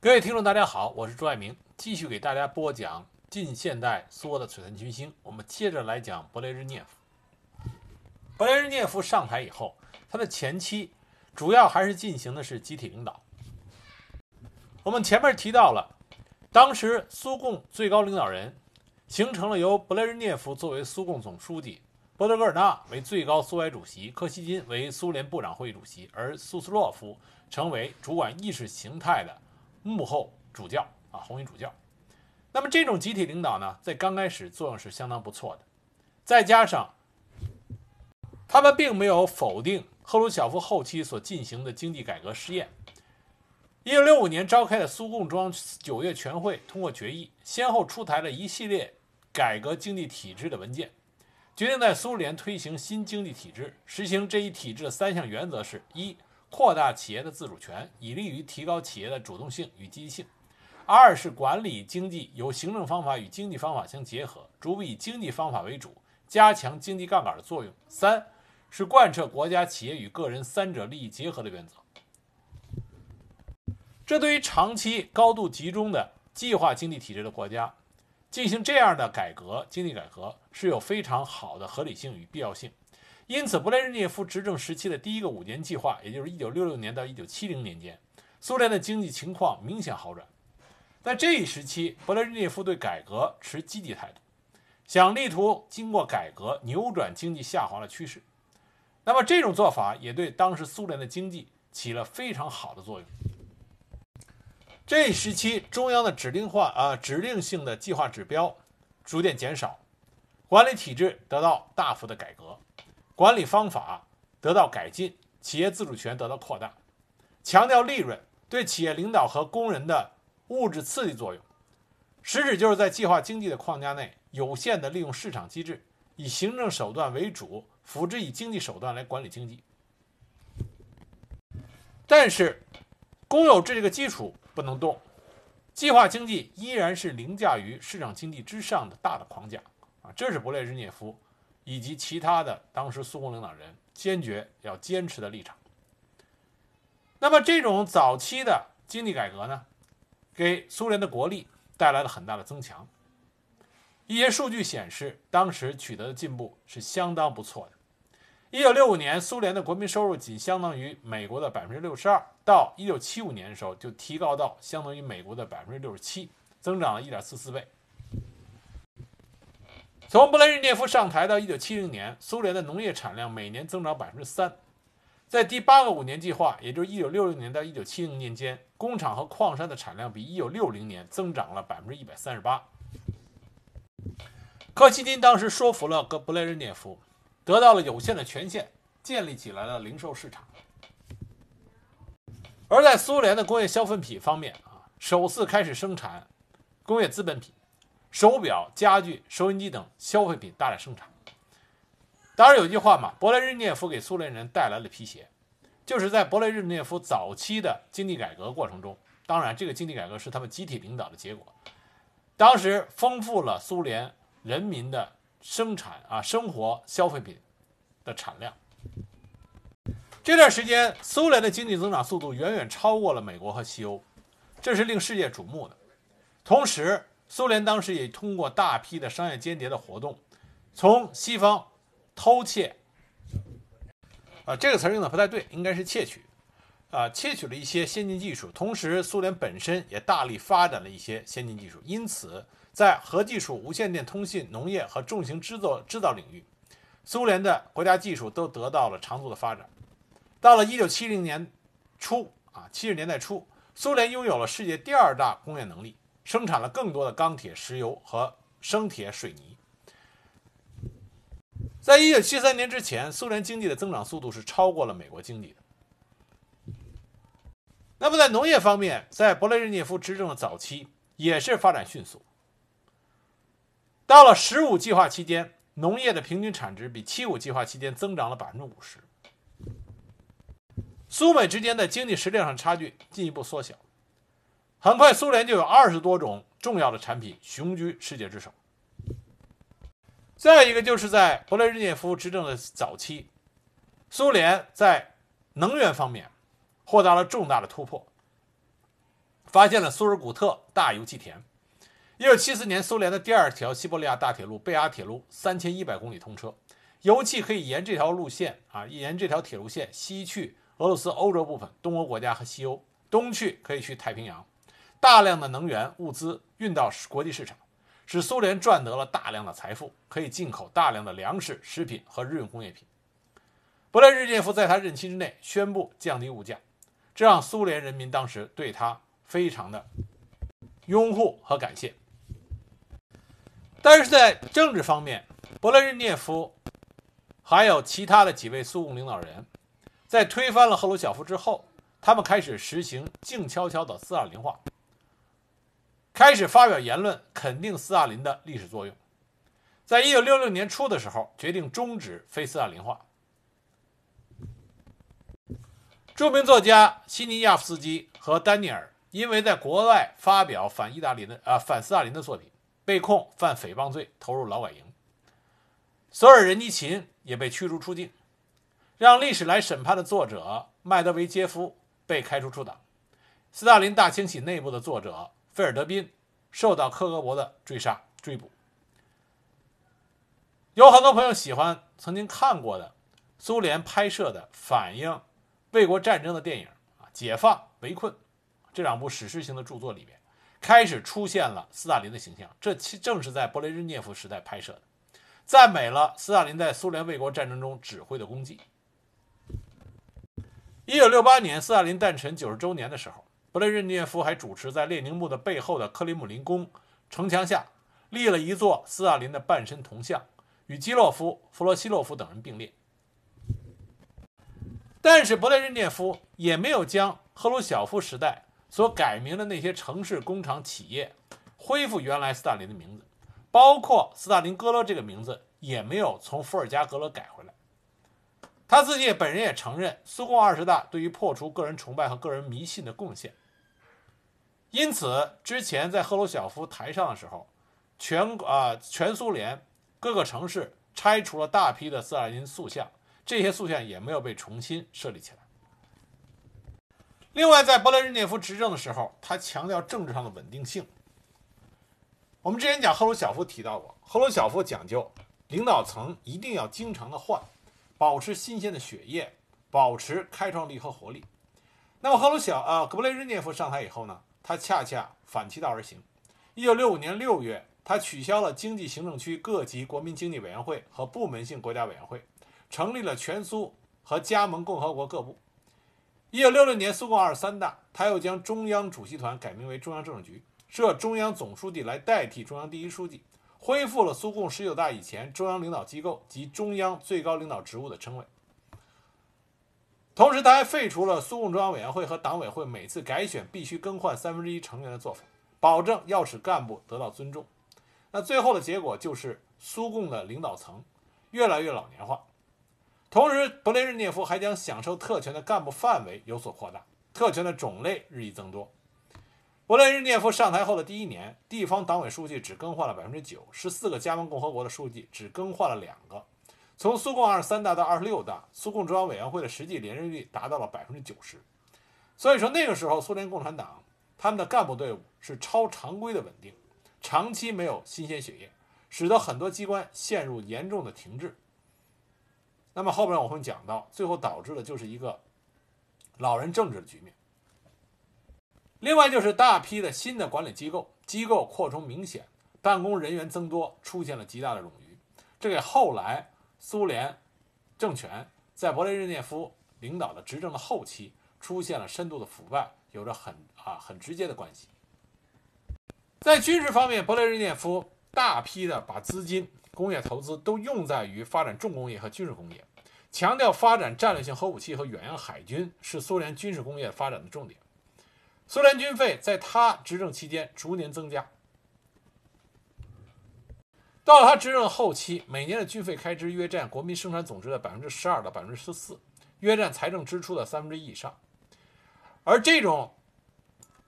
各位听众，大家好，我是朱爱明，继续给大家播讲近现代苏俄的璀璨群星。我们接着来讲勃列日涅夫。勃列日涅夫上台以后，他的前期主要还是进行的是集体领导。我们前面提到了，当时苏共最高领导人形成了由勃列日涅夫作为苏共总书记，波德戈尔纳为最高苏维埃主席，柯西金为苏联部长会议主席，而苏斯洛夫成为主管意识形态的。幕后主教啊，红衣主教。那么这种集体领导呢，在刚开始作用是相当不错的。再加上他们并没有否定赫鲁晓夫后期所进行的经济改革试验。一九六五年召开的苏共中央九月全会通过决议，先后出台了一系列改革经济体制的文件，决定在苏联推行新经济体制。实行这一体制的三项原则是：一。扩大企业的自主权，以利于提高企业的主动性与积极性。二是管理经济由行政方法与经济方法相结合，逐步以经济方法为主，加强经济杠杆的作用。三是贯彻国家、企业与个人三者利益结合的原则。这对于长期高度集中的计划经济体制的国家，进行这样的改革，经济改革是有非常好的合理性与必要性。因此，勃列日涅夫执政时期的第一个五年计划，也就是1966年到1970年间，苏联的经济情况明显好转。在这一时期，勃列日涅夫对改革持积极态度，想力图经过改革扭转经济下滑的趋势。那么，这种做法也对当时苏联的经济起了非常好的作用。这一时期，中央的指令化啊指令性的计划指标逐渐减少，管理体制得到大幅的改革。管理方法得到改进，企业自主权得到扩大，强调利润对企业领导和工人的物质刺激作用，实质就是在计划经济的框架内，有限的利用市场机制，以行政手段为主，辅之以经济手段来管理经济。但是，公有制这个基础不能动，计划经济依然是凌驾于市场经济之上的大的框架啊，这是勃列日涅夫。以及其他的当时苏共领导人坚决要坚持的立场。那么，这种早期的经济改革呢，给苏联的国力带来了很大的增强。一些数据显示，当时取得的进步是相当不错的。一九六五年，苏联的国民收入仅相当于美国的百分之六十二，到一九七五年的时候就提高到相当于美国的百分之六十七，增长了一点四四倍。从勃列日涅夫上台到一九七零年，苏联的农业产量每年增长百分之三。在第八个五年计划，也就是一九六六年到一九七零年间，工厂和矿山的产量比一九六零年增长了百分之一百三十八。柯西金当时说服了格勃列日涅夫，得到了有限的权限，建立起来了零售市场。而在苏联的工业消费品方面啊，首次开始生产工业资本品。手表、家具、收音机等消费品大量生产。当然有句话嘛，勃列日涅夫给苏联人带来了皮鞋，就是在勃列日涅夫早期的经济改革过程中，当然这个经济改革是他们集体领导的结果。当时丰富了苏联人民的生产啊生活消费品的产量。这段时间，苏联的经济增长速度远远超过了美国和西欧，这是令世界瞩目的。同时，苏联当时也通过大批的商业间谍的活动，从西方偷窃，啊，这个词用的不太对，应该是窃取，啊，窃取了一些先进技术。同时，苏联本身也大力发展了一些先进技术，因此，在核技术、无线电通信、农业和重型制作制造领域，苏联的国家技术都得到了长足的发展。到了一九七零年初，啊，七十年代初，苏联拥有了世界第二大工业能力。生产了更多的钢铁、石油和生铁、水泥。在一九七三年之前，苏联经济的增长速度是超过了美国经济的。那么在农业方面，在勃列日涅夫执政的早期也是发展迅速。到了十五计划期间，农业的平均产值比七五计划期间增长了百分之五十。苏美之间的经济实力上差距进一步缩小。很快，苏联就有二十多种重要的产品雄居世界之首。再一个，就是在勃列日涅夫执政的早期，苏联在能源方面获得了重大的突破。发现了苏尔古特大油气田。一九七四年，苏联的第二条西伯利亚大铁路贝阿铁路三千一百公里通车，油气可以沿这条路线啊，沿这条铁路线西去俄罗斯欧洲部分、东欧国家和西欧，东去可以去太平洋。大量的能源物资运到国际市场，使苏联赚得了大量的财富，可以进口大量的粮食、食品和日用工业品。勃列日涅夫在他任期之内宣布降低物价，这让苏联人民当时对他非常的拥护和感谢。但是在政治方面，勃列日涅夫还有其他的几位苏共领导人，在推翻了赫鲁晓夫之后，他们开始实行静悄悄的四二零化，开始发表言论肯定斯大林的历史作用。在一九六六年初的时候，决定终止非斯大林化。著名作家西尼亚夫斯基和丹尼尔因为在国外发表反意大利的啊反斯大林的作品。被控犯诽谤罪，投入劳改营。索尔仁尼琴也被驱逐出境，让历史来审判的作者麦德维杰夫被开除出党。斯大林大清洗内部的作者费尔德宾受到克格勃的追杀追捕。有很多朋友喜欢曾经看过的苏联拍摄的反映卫国战争的电影啊，《解放》《围困》这两部史诗型的著作里面。开始出现了斯大林的形象，这其正是在勃列日涅夫时代拍摄的，赞美了斯大林在苏联卫国战争中指挥的功绩。一九六八年，斯大林诞辰九十周年的时候，勃列日涅夫还主持在列宁墓的背后的克里姆林宫城墙下立了一座斯大林的半身铜像，与基洛夫、弗罗西洛夫等人并列。但是，勃列日涅夫也没有将赫鲁晓夫时代。所改名的那些城市、工厂、企业，恢复原来斯大林的名字，包括斯大林格勒这个名字也没有从伏尔加格勒改回来。他自己本人也承认苏共二十大对于破除个人崇拜和个人迷信的贡献。因此，之前在赫鲁晓夫台上的时候，全啊全苏联各个城市拆除了大批的斯大林塑像，这些塑像也没有被重新设立起来。另外，在勃列日涅夫执政的时候，他强调政治上的稳定性。我们之前讲赫鲁晓夫提到过，赫鲁晓夫讲究领导层一定要经常的换，保持新鲜的血液，保持开创力和活力。那么赫鲁晓呃勃列日涅夫上台以后呢，他恰恰反其道而行。一九六五年六月，他取消了经济行政区各级国民经济委员会和部门性国家委员会，成立了全苏和加盟共和国各部。一九六六年，苏共二十三大，他又将中央主席团改名为中央政治局，设中央总书记来代替中央第一书记，恢复了苏共十九大以前中央领导机构及中央最高领导职务的称谓。同时，他还废除了苏共中央委员会和党委会每次改选必须更换三分之一成员的做法，保证要使干部得到尊重。那最后的结果就是苏共的领导层越来越老年化。同时，勃列日涅夫还将享受特权的干部范围有所扩大，特权的种类日益增多。勃列日涅夫上台后的第一年，地方党委书记只更换了百分之九，十四个加盟共和国的书记只更换了两个。从苏共二十三大到二十六大，苏共中央委员会的实际连任率达到了百分之九十。所以说，那个时候苏联共产党他们的干部队伍是超常规的稳定，长期没有新鲜血液，使得很多机关陷入严重的停滞。那么后边我会讲到，最后导致的就是一个老人政治的局面。另外就是大批的新的管理机构，机构扩充明显，办公人员增多，出现了极大的冗余，这给后来苏联政权在勃列日涅夫领导的执政的后期出现了深度的腐败，有着很啊很直接的关系。在军事方面，勃列日涅夫大批的把资金。工业投资都用在于发展重工业和军事工业，强调发展战略性核武器和远洋海军是苏联军事工业发展的重点。苏联军费在他执政期间逐年增加，到了他执政后期，每年的军费开支约占国民生产总值的百分之十二到百分之十四，约占财政支出的三分之一以上。而这种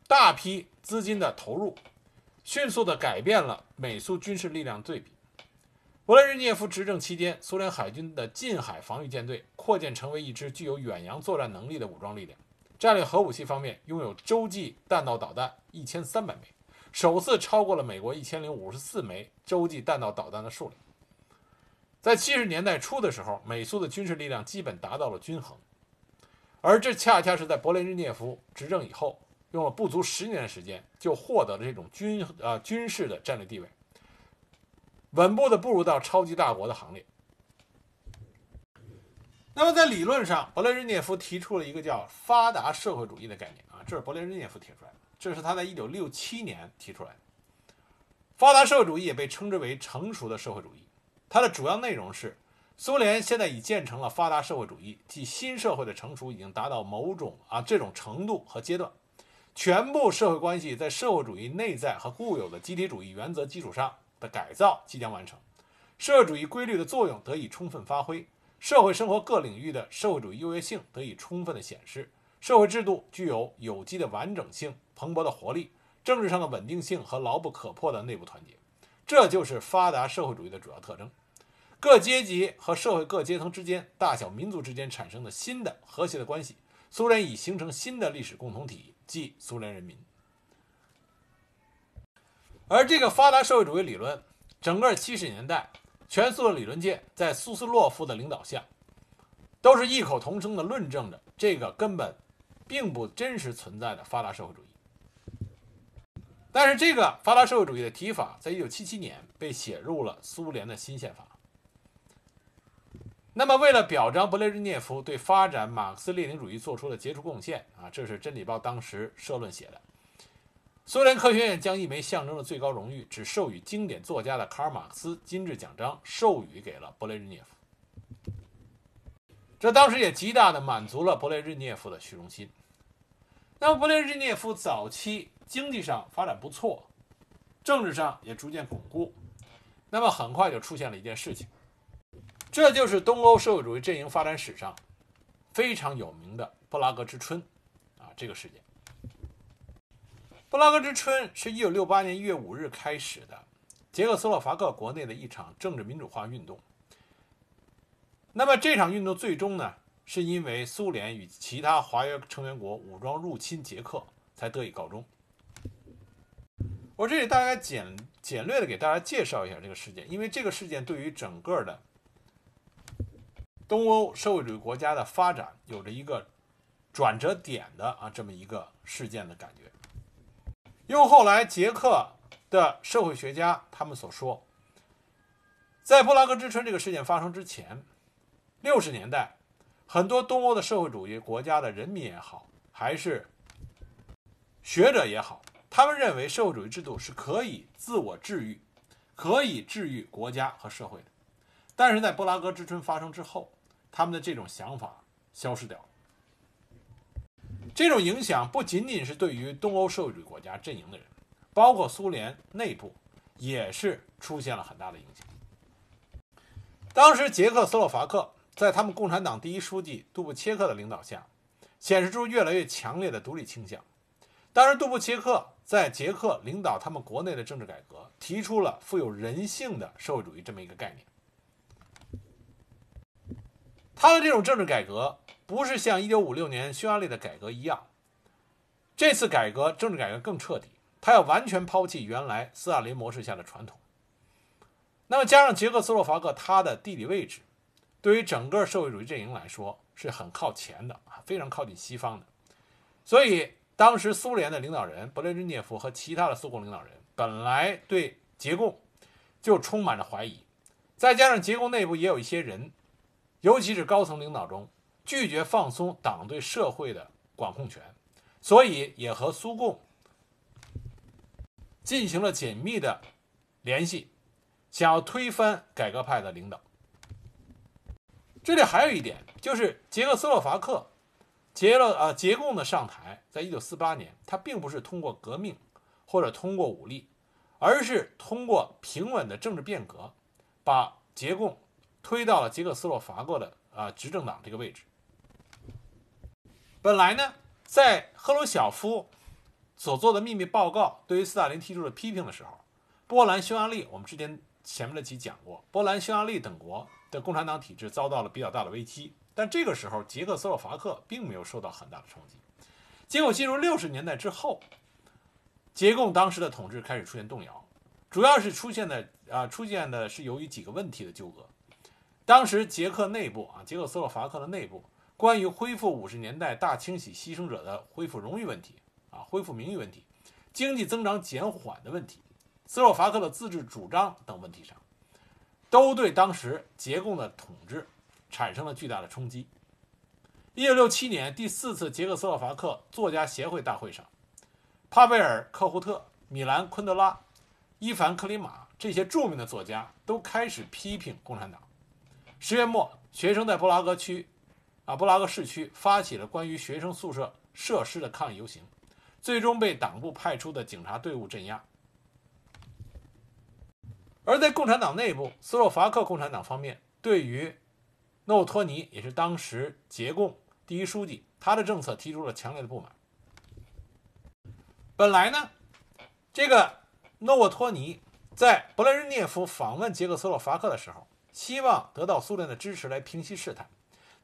大批资金的投入，迅速地改变了美苏军事力量对比。勃列日涅夫执政期间，苏联海军的近海防御舰队扩建成为一支具有远洋作战能力的武装力量，战略核武器方面拥有洲际弹道导弹一千三百枚，首次超过了美国一千零五十四枚洲际弹道导弹的数量。在七十年代初的时候，美苏的军事力量基本达到了均衡，而这恰恰是在勃列日涅夫执政以后，用了不足十年的时间就获得了这种军呃军事的战略地位，稳步的步入到超级大国的行列。那么在理论上，勃列日涅夫提出了一个叫发达社会主义的概念啊，这是勃列日涅夫提出来的，这是他在一九六七年提出来的。发达社会主义也被称之为成熟的社会主义。它的主要内容是，苏联现在已建成了发达社会主义，即新社会的成熟已经达到某种啊这种程度和阶段，全部社会关系在社会主义内在和固有的集体主义原则基础上的改造即将完成，社会主义规律的作用得以充分发挥，社会生活各领域的社会主义优越性得以充分的显示，社会制度具有有机的完整性、蓬勃的活力、政治上的稳定性和牢不可破的内部团结，这就是发达社会主义的主要特征。各阶级和社会各阶层之间、大小民族之间产生的新的和谐的关系，苏联已形成新的历史共同体，即苏联人民。而这个发达社会主义理论，整个七十年代，全苏的理论界在苏斯洛夫的领导下，都是异口同声地论证着这个根本并不真实存在的发达社会主义。但是，这个发达社会主义的提法，在一九七七年被写入了苏联的新宪法。那么，为了表彰勃列日涅夫对发展马克思列宁主义做出的杰出贡献啊，这是《真理报》当时社论写的。苏联科学院将一枚象征着最高荣誉、只授予经典作家的卡尔马克思金质奖章授予给了勃列日涅夫。这当时也极大的满足了勃列日涅夫的虚荣心。那么，勃列日涅夫早期经济上发展不错，政治上也逐渐巩固。那么，很快就出现了一件事情。这就是东欧社会主义阵营发展史上非常有名的布拉格之春啊，这个事件。布拉格之春是一九六八年一月五日开始的捷克斯洛伐克国内的一场政治民主化运动。那么这场运动最终呢，是因为苏联与其他华约成员国武装入侵捷克才得以告终。我这里大概简简略的给大家介绍一下这个事件，因为这个事件对于整个的。东欧社会主义国家的发展有着一个转折点的啊这么一个事件的感觉。用后来捷克的社会学家他们所说，在布拉格之春这个事件发生之前，六十年代，很多东欧的社会主义国家的人民也好，还是学者也好，他们认为社会主义制度是可以自我治愈，可以治愈国家和社会的。但是在布拉格之春发生之后，他们的这种想法消失掉了。这种影响不仅仅是对于东欧社会主义国家阵营的人，包括苏联内部也是出现了很大的影响。当时捷克斯洛伐克在他们共产党第一书记杜布切克的领导下，显示出越来越强烈的独立倾向。当时杜布切克在捷克领导他们国内的政治改革，提出了富有人性的社会主义这么一个概念。他的这种政治改革不是像1956年匈牙利的改革一样，这次改革政治改革更彻底，他要完全抛弃原来斯大林模式下的传统。那么加上捷克斯洛伐克它的地理位置，对于整个社会主义阵营来说是很靠前的啊，非常靠近西方的。所以当时苏联的领导人勃列日涅夫和其他的苏共领导人本来对捷共就充满着怀疑，再加上捷共内部也有一些人。尤其是高层领导中拒绝放松党对社会的管控权，所以也和苏共进行了紧密的联系，想要推翻改革派的领导。这里还有一点，就是捷克斯洛伐克捷了啊捷共的上台，在一九四八年，他并不是通过革命或者通过武力，而是通过平稳的政治变革，把捷共。推到了捷克斯洛伐克的啊执政党这个位置。本来呢，在赫鲁晓夫所做的秘密报告对于斯大林提出了批评的时候，波兰、匈牙利，我们之前前面的集讲过，波兰、匈牙利等国的共产党体制遭到了比较大的危机。但这个时候，捷克斯洛伐克并没有受到很大的冲击。结果进入六十年代之后，捷共当时的统治开始出现动摇，主要是出现的啊，出现的是由于几个问题的纠葛。当时捷克内部啊，捷克斯洛伐克的内部，关于恢复五十年代大清洗牺牲者的恢复荣誉问题啊，恢复名誉问题，经济增长减缓的问题，斯洛伐克的自治主张等问题上，都对当时捷共的统治产生了巨大的冲击。一九六七年第四次捷克斯洛伐克作家协会大会上，帕贝尔·科胡特、米兰·昆德拉、伊凡·克里马这些著名的作家都开始批评共产党。十月末，学生在布拉格区，啊，布拉格市区发起了关于学生宿舍设施的抗议游行，最终被党部派出的警察队伍镇压。而在共产党内部，斯洛伐克共产党方面对于诺沃托尼，也是当时捷共第一书记，他的政策提出了强烈的不满。本来呢，这个诺沃托尼在勃列日涅夫访问捷克斯洛伐克的时候。希望得到苏联的支持来平息事态，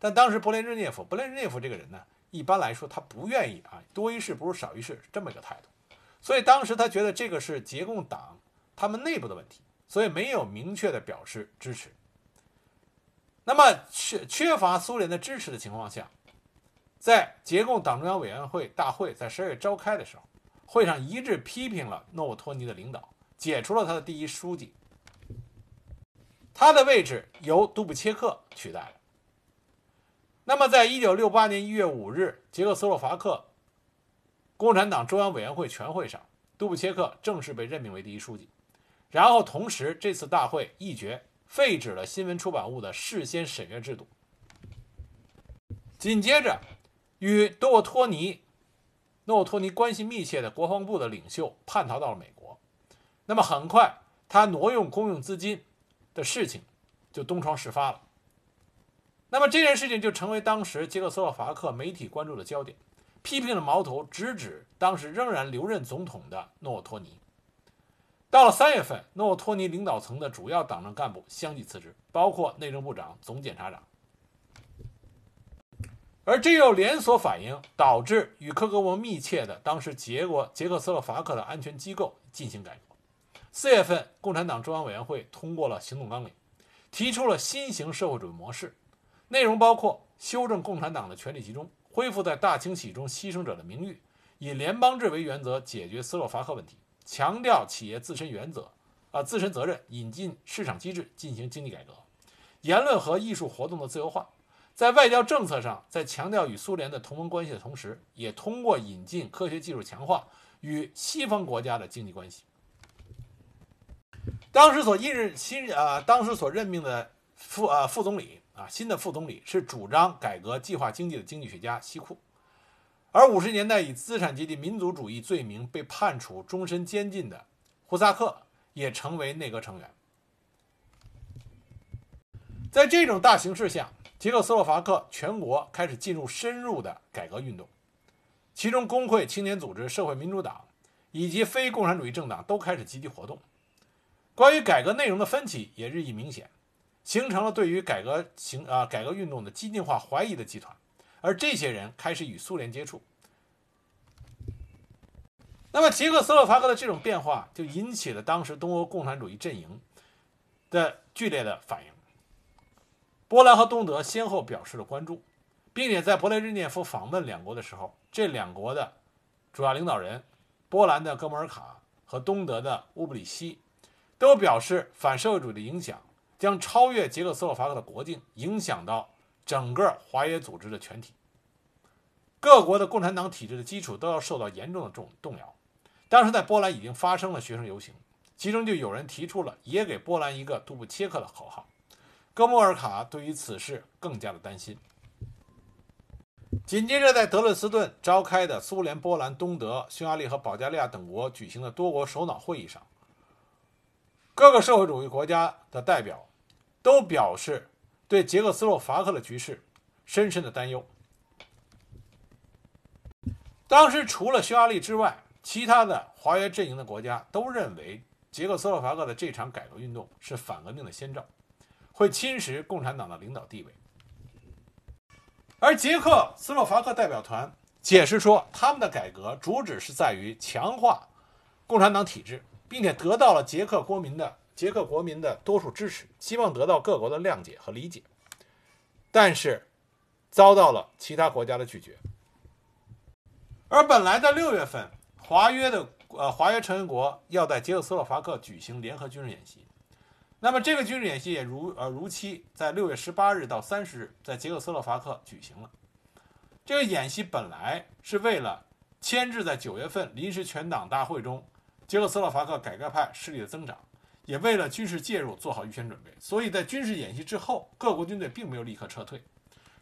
但当时勃列日涅夫，勃列日涅夫这个人呢，一般来说他不愿意啊，多一事不如少一事这么一个态度，所以当时他觉得这个是捷共党他们内部的问题，所以没有明确的表示支持。那么缺缺乏苏联的支持的情况下，在捷共党中央委员会大会在十二月召开的时候，会上一致批评了诺沃托尼的领导，解除了他的第一书记。他的位置由杜布切克取代了。那么，在一九六八年一月五日，捷克斯洛伐克共产党中央委员会全会上，杜布切克正式被任命为第一书记。然后，同时这次大会议决废止了新闻出版物的事先审阅制度。紧接着，与诺沃托尼、诺沃托尼关系密切的国防部的领袖叛逃到了美国。那么，很快他挪用公用资金。的事情就东窗事发了。那么这件事情就成为当时捷克斯洛伐克媒体关注的焦点，批评的矛头直指当时仍然留任总统的诺沃托尼。到了三月份，诺沃托尼领导层的主要党政干部相继辞职，包括内政部长、总检察长。而这又连锁反应，导致与克格勃密切的当时捷国捷克斯洛伐克的安全机构进行改革。四月份，共产党中央委员会通过了行动纲领，提出了新型社会主义模式，内容包括修正共产党的权力集中，恢复在大清洗中牺牲者的名誉，以联邦制为原则解决斯洛伐克问题，强调企业自身原则，啊自身责任，引进市场机制进行经济改革，言论和艺术活动的自由化，在外交政策上，在强调与苏联的同盟关系的同时，也通过引进科学技术，强化与西方国家的经济关系。当时所任任新啊，当时所任命的副啊副总理啊，新的副总理是主张改革计划经济的经济学家西库，而五十年代以资产阶级民族主义罪名被判处终身监禁的胡萨克也成为内阁成员。在这种大形势下，捷克斯洛伐克全国开始进入深入的改革运动，其中工会、青年组织、社会民主党以及非共产主义政党都开始积极活动。关于改革内容的分歧也日益明显，形成了对于改革行啊改革运动的激进化怀疑的集团，而这些人开始与苏联接触。那么捷克斯洛伐克的这种变化就引起了当时东欧共产主义阵营的剧烈的反应。波兰和东德先后表示了关注，并且在勃列日涅夫访问两国的时候，这两国的主要领导人，波兰的戈穆尔卡和东德的乌布里希。都表示，反社会主义的影响将超越捷克斯洛伐克的国境，影响到整个华约组织的全体。各国的共产党体制的基础都要受到严重的重动摇。当时在波兰已经发生了学生游行，其中就有人提出了“也给波兰一个杜布切克”的口号。戈穆尔卡对于此事更加的担心。紧接着，在德累斯顿召开的苏联、波兰、东德、匈牙利和保加利亚等国举行的多国首脑会议上。各个社会主义国家的代表都表示对捷克斯洛伐克的局势深深的担忧。当时除了匈牙利之外，其他的华约阵营的国家都认为捷克斯洛伐克的这场改革运动是反革命的先兆，会侵蚀共产党的领导地位。而捷克斯洛伐克代表团解释说，他们的改革主旨是在于强化共产党体制，并且得到了捷克国民的捷克国民的多数支持，希望得到各国的谅解和理解，但是遭到了其他国家的拒绝。而本来在六月份，华约的呃华约成员国要在捷克斯洛伐克举行联合军事演习，那么这个军事演习也如呃如期在六月十八日到三十日在捷克斯洛伐克举行了。这个演习本来是为了牵制在九月份临时全党大会中捷克斯洛伐克改革派势力的增长，也为了军事介入做好预先准备。所以在军事演习之后，各国军队并没有立刻撤退，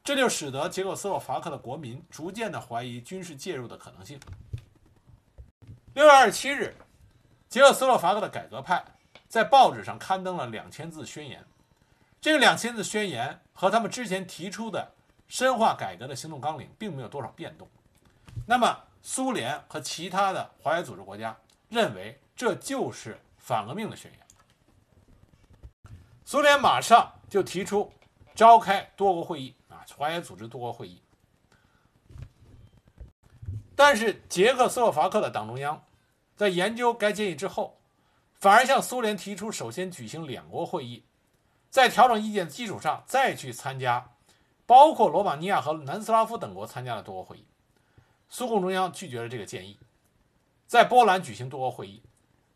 这就使得捷克斯洛伐克的国民逐渐的怀疑军事介入的可能性。六月二十七日，捷克斯洛伐克的改革派在报纸上刊登了两千字宣言，这个两千字宣言和他们之前提出的。深化改革的行动纲领并没有多少变动，那么苏联和其他的华约组织国家认为这就是反革命的宣言。苏联马上就提出召开多国会议啊，华约组织多国会议。但是捷克斯洛伐克的党中央在研究该建议之后，反而向苏联提出首先举行两国会议，在调整意见的基础上再去参加。包括罗马尼亚和南斯拉夫等国参加了多国会议，苏共中央拒绝了这个建议，在波兰举行多国会议。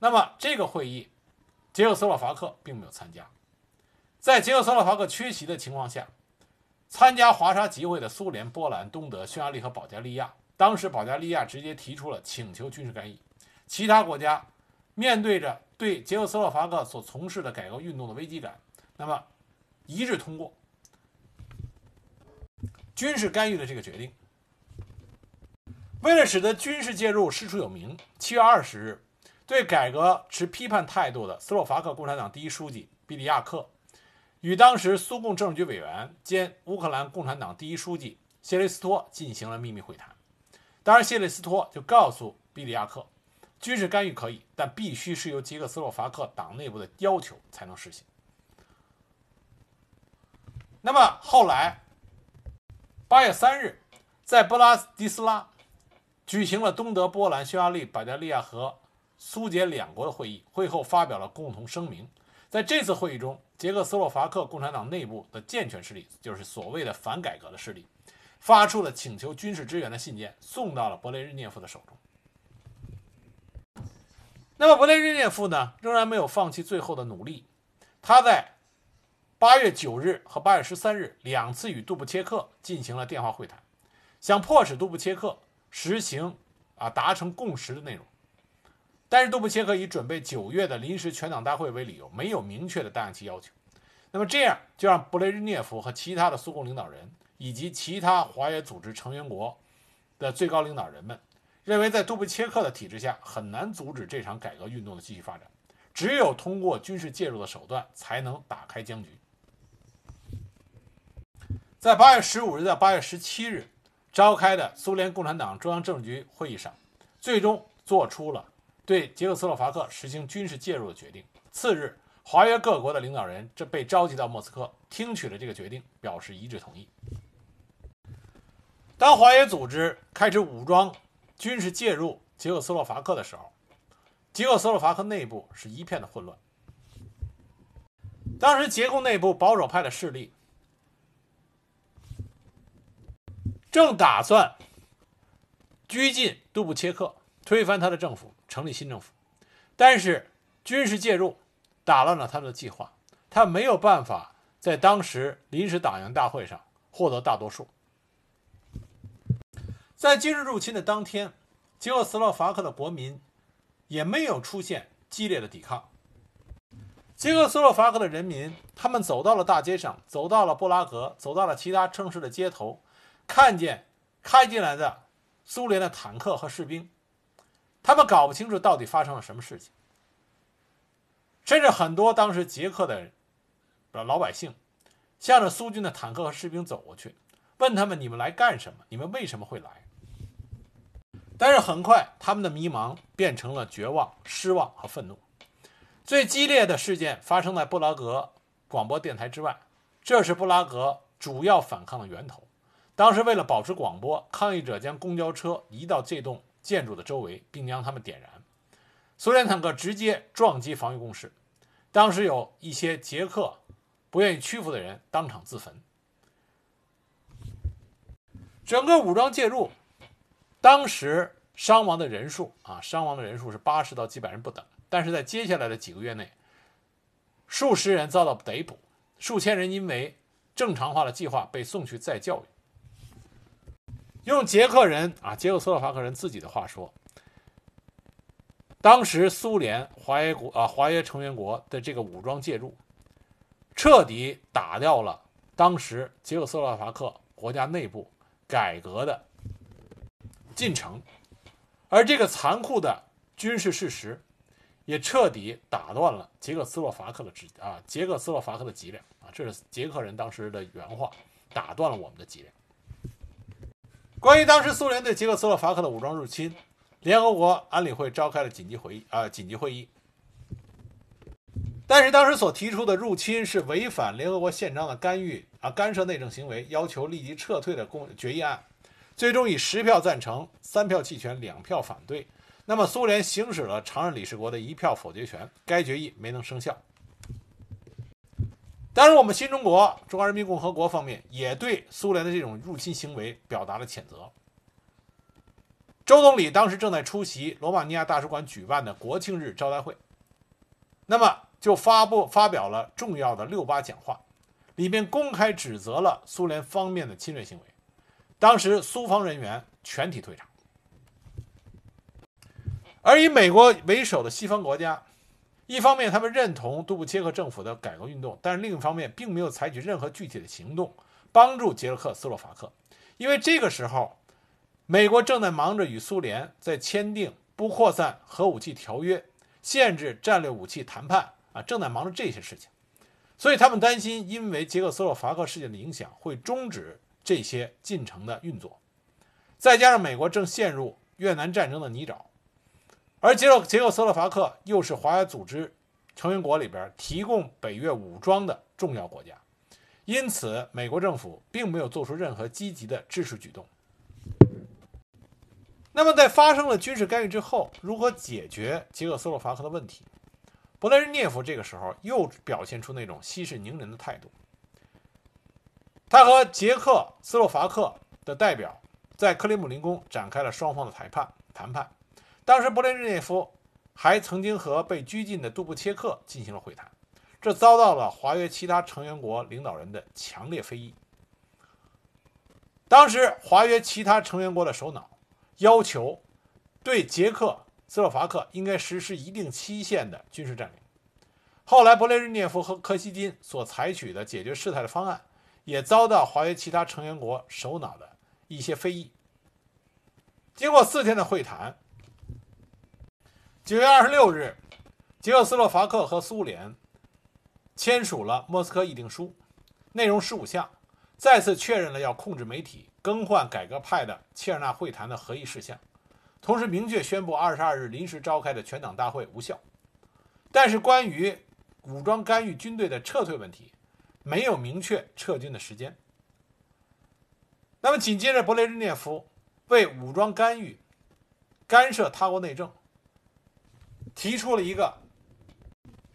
那么这个会议，捷克斯洛伐克并没有参加。在捷克斯洛伐克缺席的情况下，参加华沙集会的苏联、波兰、东德、匈牙利和保加利亚，当时保加利亚直接提出了请求军事干预。其他国家面对着对捷克斯洛伐克所从事的改革运动的危机感，那么一致通过。军事干预的这个决定，为了使得军事介入师出有名，七月二十日，对改革持批判态度的斯洛伐克共产党第一书记比利亚克，与当时苏共政治局委员兼乌克兰共产党第一书记谢雷斯托进行了秘密会谈。当然，谢雷斯托就告诉比利亚克，军事干预可以，但必须是由捷克斯洛伐克党内部的要求才能实行。那么后来。八月三日，在布拉迪斯拉举行了东德、波兰、匈牙利、保加利亚和苏捷两国的会议。会后发表了共同声明。在这次会议中，捷克斯洛伐克共产党内部的健全势力，就是所谓的反改革的势力，发出了请求军事支援的信件，送到了勃列日涅夫的手中。那么，勃列日涅夫呢，仍然没有放弃最后的努力。他在。八月九日和八月十三日两次与杜布切克进行了电话会谈，想迫使杜布切克实行啊达成共识的内容，但是杜布切克以准备九月的临时全党大会为理由，没有明确的答应其要求。那么这样就让布雷日涅夫和其他的苏共领导人以及其他华约组织成员国的最高领导人们认为，在杜布切克的体制下很难阻止这场改革运动的继续发展，只有通过军事介入的手段才能打开僵局。在八月十五日到八月十七日召开的苏联共产党中央政治局会议上，最终做出了对捷克斯洛伐克实行军事介入的决定。次日，华约各国的领导人这被召集到莫斯科，听取了这个决定，表示一致同意。当华约组织开始武装军事介入捷克斯洛伐克的时候，捷克斯洛伐克内部是一片的混乱。当时捷共内部保守派的势力。正打算拘禁杜布切克，推翻他的政府，成立新政府，但是军事介入打乱了他们的计划，他没有办法在当时临时党员大会上获得大多数。在军事入侵的当天，捷克斯洛伐克的国民也没有出现激烈的抵抗。捷克斯洛伐克的人民，他们走到了大街上，走到了布拉格，走到了其他城市的街头。看见开进来的苏联的坦克和士兵，他们搞不清楚到底发生了什么事情。甚至很多当时捷克的老百姓，向着苏军的坦克和士兵走过去，问他们：“你们来干什么？你们为什么会来？”但是很快，他们的迷茫变成了绝望、失望和愤怒。最激烈的事件发生在布拉格广播电台之外，这是布拉格主要反抗的源头。当时为了保持广播，抗议者将公交车移到这栋建筑的周围，并将它们点燃。苏联坦克直接撞击防御工事，当时有一些捷克不愿意屈服的人当场自焚。整个武装介入，当时伤亡的人数啊，伤亡的人数是八十到几百人不等。但是在接下来的几个月内，数十人遭到逮捕，数千人因为正常化的计划被送去再教育。用捷克人啊，捷克斯洛伐克人自己的话说，当时苏联华约国啊，华约成员国的这个武装介入，彻底打掉了当时捷克斯洛伐克国家内部。改革的进程，而这个残酷的军事事实，也彻底打断了捷克斯洛伐克的质啊，捷克斯洛伐克的脊梁啊，这是捷克人当时的原话，打断了我们的脊梁。关于当时苏联对捷克斯洛伐克的武装入侵，联合国安理会召开了紧急会议啊，紧急会议。但是当时所提出的入侵是违反联合国宪章的干预啊干涉内政行为，要求立即撤退的公决议案，最终以十票赞成、三票弃权、两票反对。那么苏联行使了常任理事国的一票否决权，该决议没能生效。当然，我们新中国中华人民共和国方面也对苏联的这种入侵行为表达了谴责。周总理当时正在出席罗马尼亚大使馆举办的国庆日招待会，那么。就发布发表了重要的六八讲话，里面公开指责了苏联方面的侵略行为。当时苏方人员全体退场，而以美国为首的西方国家，一方面他们认同杜布切克政府的改革运动，但是另一方面并没有采取任何具体的行动帮助捷克斯洛伐克，因为这个时候，美国正在忙着与苏联在签订不扩散核武器条约、限制战略武器谈判。啊，正在忙着这些事情，所以他们担心，因为捷克斯洛伐克事件的影响，会终止这些进程的运作。再加上美国正陷入越南战争的泥沼，而捷克捷克斯洛伐克又是华约组织成员国里边提供北约武装的重要国家，因此美国政府并没有做出任何积极的支持举动。那么，在发生了军事干预之后，如何解决捷克斯洛伐克的问题？勃列日涅夫这个时候又表现出那种息事宁人的态度。他和捷克斯洛伐克的代表在克里姆林宫展开了双方的谈判。谈判，当时勃列日涅夫还曾经和被拘禁的杜布切克进行了会谈，这遭到了华约其他成员国领导人的强烈非议。当时华约其他成员国的首脑要求对捷克。斯洛伐克应该实施一定期限的军事占领。后来，勃列日涅夫和柯西金所采取的解决事态的方案，也遭到华约其他成员国首脑的一些非议。经过四天的会谈，九月二十六日，捷克斯洛伐克和苏联签署了莫斯科议定书，内容十五项，再次确认了要控制媒体、更换改革派的切尔纳会谈的合议事项。同时明确宣布二十二日临时召开的全党大会无效，但是关于武装干预军队的撤退问题，没有明确撤军的时间。那么紧接着，勃列日涅夫为武装干预、干涉他国内政提出了一个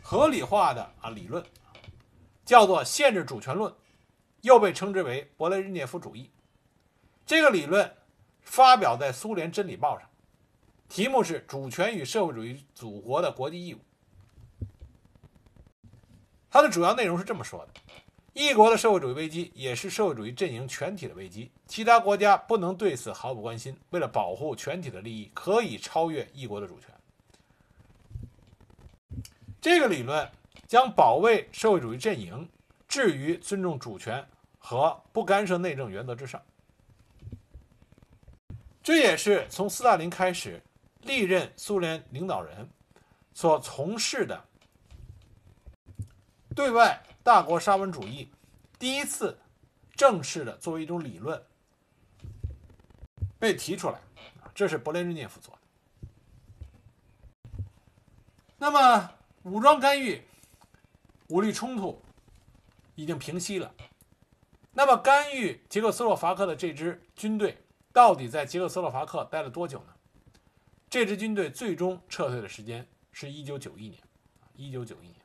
合理化的啊理论，叫做限制主权论，又被称之为勃列日涅夫主义。这个理论发表在苏联真理报上。题目是“主权与社会主义祖国的国际义务”。它的主要内容是这么说的：一国的社会主义危机也是社会主义阵营全体的危机，其他国家不能对此毫不关心。为了保护全体的利益，可以超越一国的主权。这个理论将保卫社会主义阵营置于尊重主权和不干涉内政原则之上。这也是从斯大林开始。历任苏联领导人所从事的对外大国沙文主义，第一次正式的作为一种理论被提出来，这是勃列日涅夫做的。那么，武装干预、武力冲突已经平息了，那么干预捷克斯洛伐克的这支军队，到底在捷克斯洛伐克待了多久呢？这支军队最终撤退的时间是一九九一年，一九九一年。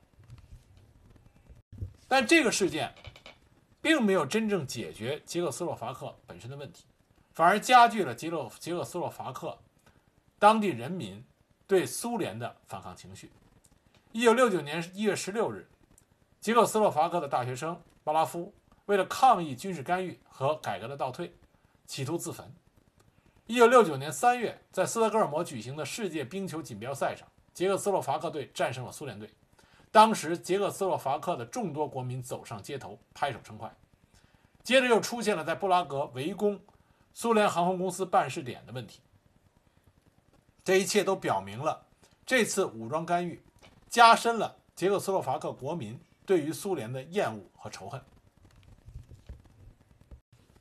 但这个事件并没有真正解决捷克斯洛伐克本身的问题，反而加剧了捷克捷克斯洛伐克当地人民对苏联的反抗情绪。一九六九年一月十六日，捷克斯洛伐克的大学生巴拉夫为了抗议军事干预和改革的倒退，企图自焚。一九六九年三月，在斯德哥尔摩举行的世界冰球锦标赛上，捷克斯洛伐克队战胜了苏联队。当时，捷克斯洛伐克的众多国民走上街头，拍手称快。接着又出现了在布拉格围攻苏联航空公司办事点的问题。这一切都表明了，这次武装干预加深了捷克斯洛伐克国民对于苏联的厌恶和仇恨。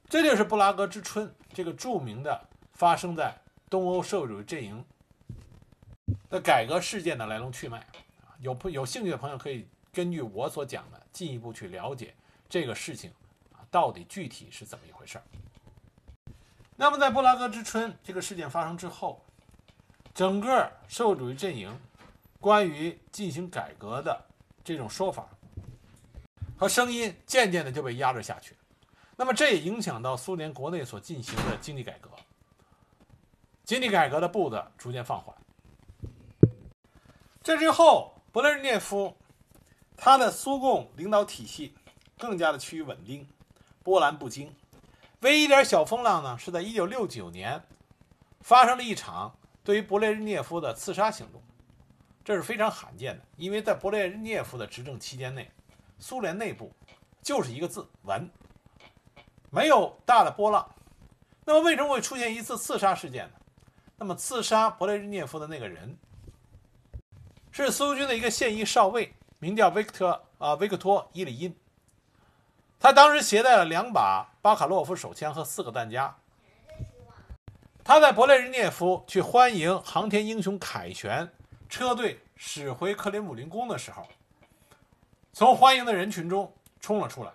这就是布拉格之春这个著名的。发生在东欧社会主义阵营的改革事件的来龙去脉有朋有兴趣的朋友可以根据我所讲的进一步去了解这个事情啊，到底具体是怎么一回事儿。那么在布拉格之春这个事件发生之后，整个社会主义阵营关于进行改革的这种说法和声音渐渐的就被压制下去，那么这也影响到苏联国内所进行的经济改革。经济改革的步子逐渐放缓。这之后，勃列日涅夫他的苏共领导体系更加的趋于稳定，波澜不惊。唯一一点小风浪呢，是在1969年发生了一场对于勃列日涅夫的刺杀行动，这是非常罕见的，因为在勃列日涅夫的执政期间内，苏联内部就是一个字稳，没有大的波浪。那么为什么会出现一次刺杀事件呢？那么，刺杀勃列日涅夫的那个人是苏军的一个现役少尉，名叫维克特啊维克托伊里因。他当时携带了两把巴卡洛夫手枪和四个弹夹。他在勃列日涅夫去欢迎航天英雄凯旋车队驶回克林姆林宫的时候，从欢迎的人群中冲了出来。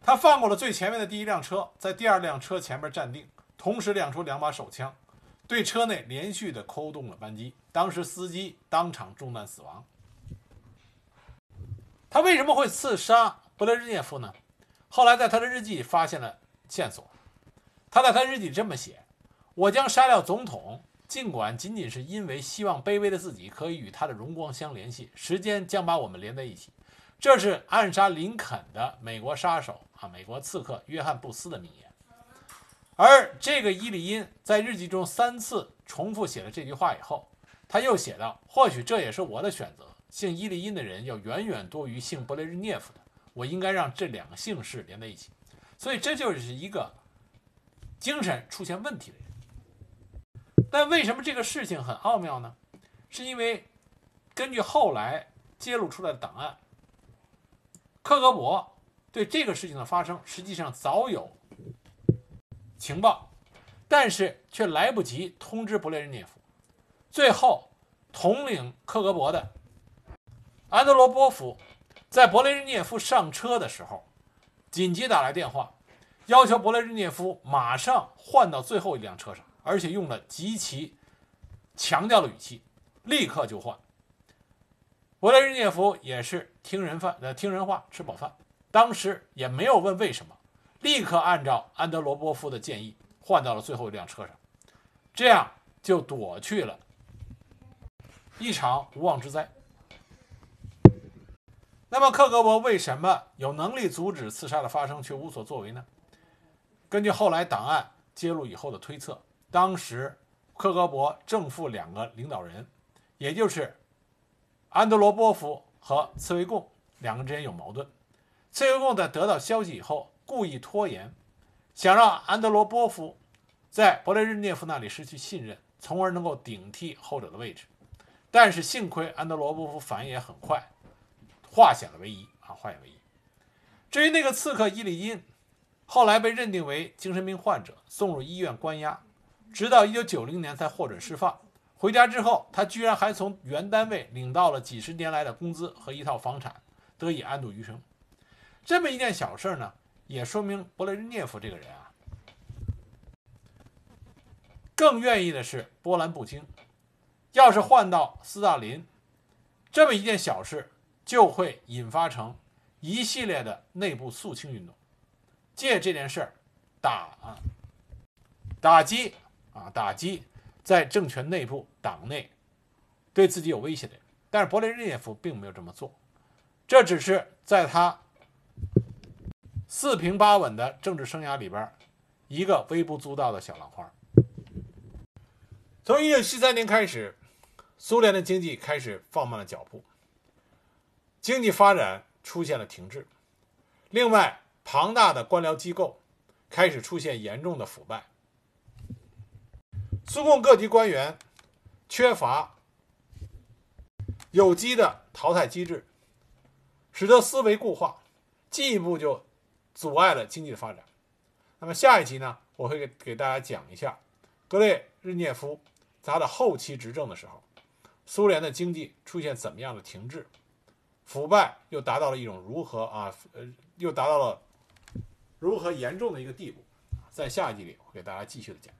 他放过了最前面的第一辆车，在第二辆车前面站定，同时亮出两把手枪。对车内连续的扣动了扳机，当时司机当场中弹死亡。他为什么会刺杀勃列日涅夫呢？后来在他的日记里发现了线索。他在他日记里这么写：“我将杀掉总统，尽管仅仅是因为希望卑微的自己可以与他的荣光相联系，时间将把我们连在一起。”这是暗杀林肯的美国杀手啊，美国刺客约翰布斯的名言。而这个伊里因在日记中三次重复写了这句话以后，他又写道：“或许这也是我的选择。姓伊里因的人要远远多于姓布雷日涅夫的，我应该让这两个姓氏连在一起。”所以这就是一个精神出现问题的人。但为什么这个事情很奥妙呢？是因为根据后来揭露出来的档案，克格勃对这个事情的发生实际上早有。情报，但是却来不及通知勃列日涅夫。最后，统领克格勃的安德罗波夫在勃列日涅夫上车的时候，紧急打来电话，要求勃列日涅夫马上换到最后一辆车上，而且用了极其强调的语气，立刻就换。勃列日涅夫也是听人饭呃听人话，吃饱饭，当时也没有问为什么。立刻按照安德罗波夫的建议换到了最后一辆车上，这样就躲去了一场无妄之灾。那么克格勃为什么有能力阻止刺杀的发生却无所作为呢？根据后来档案揭露以后的推测，当时克格勃正副两个领导人，也就是安德罗波夫和茨维贡两个之间有矛盾。茨维贡在得到消息以后。故意拖延，想让安德罗波夫在勃列日涅夫那里失去信任，从而能够顶替后者的位置。但是幸亏安德罗波夫反应也很快，化险为夷啊，化险为夷。至于那个刺客伊里因，后来被认定为精神病患者，送入医院关押，直到1990年才获准释放。回家之后，他居然还从原单位领到了几十年来的工资和一套房产，得以安度余生。这么一件小事呢？也说明勃列日涅夫这个人啊，更愿意的是波澜不惊。要是换到斯大林，这么一件小事就会引发成一系列的内部肃清运动，借这件事打打击啊打击在政权内部党内对自己有威胁的人。但是勃列日涅夫并没有这么做，这只是在他四平八稳的政治生涯里边一个微不足道的小浪花。从一九七三年开始，苏联的经济开始放慢了脚步，经济发展出现了停滞。另外，庞大的官僚机构开始出现严重的腐败，苏共各级官员缺乏。有机的淘汰机制，使得思维固化，进一步就阻碍了经济的发展。那么下一集呢，我会给给大家讲一下格列日涅夫他的后期执政的时候，苏联的经济出现怎么样的停滞，腐败又达到了一种如何啊呃又达到了如何严重的一个地步。在下一集里，我给大家继续的讲。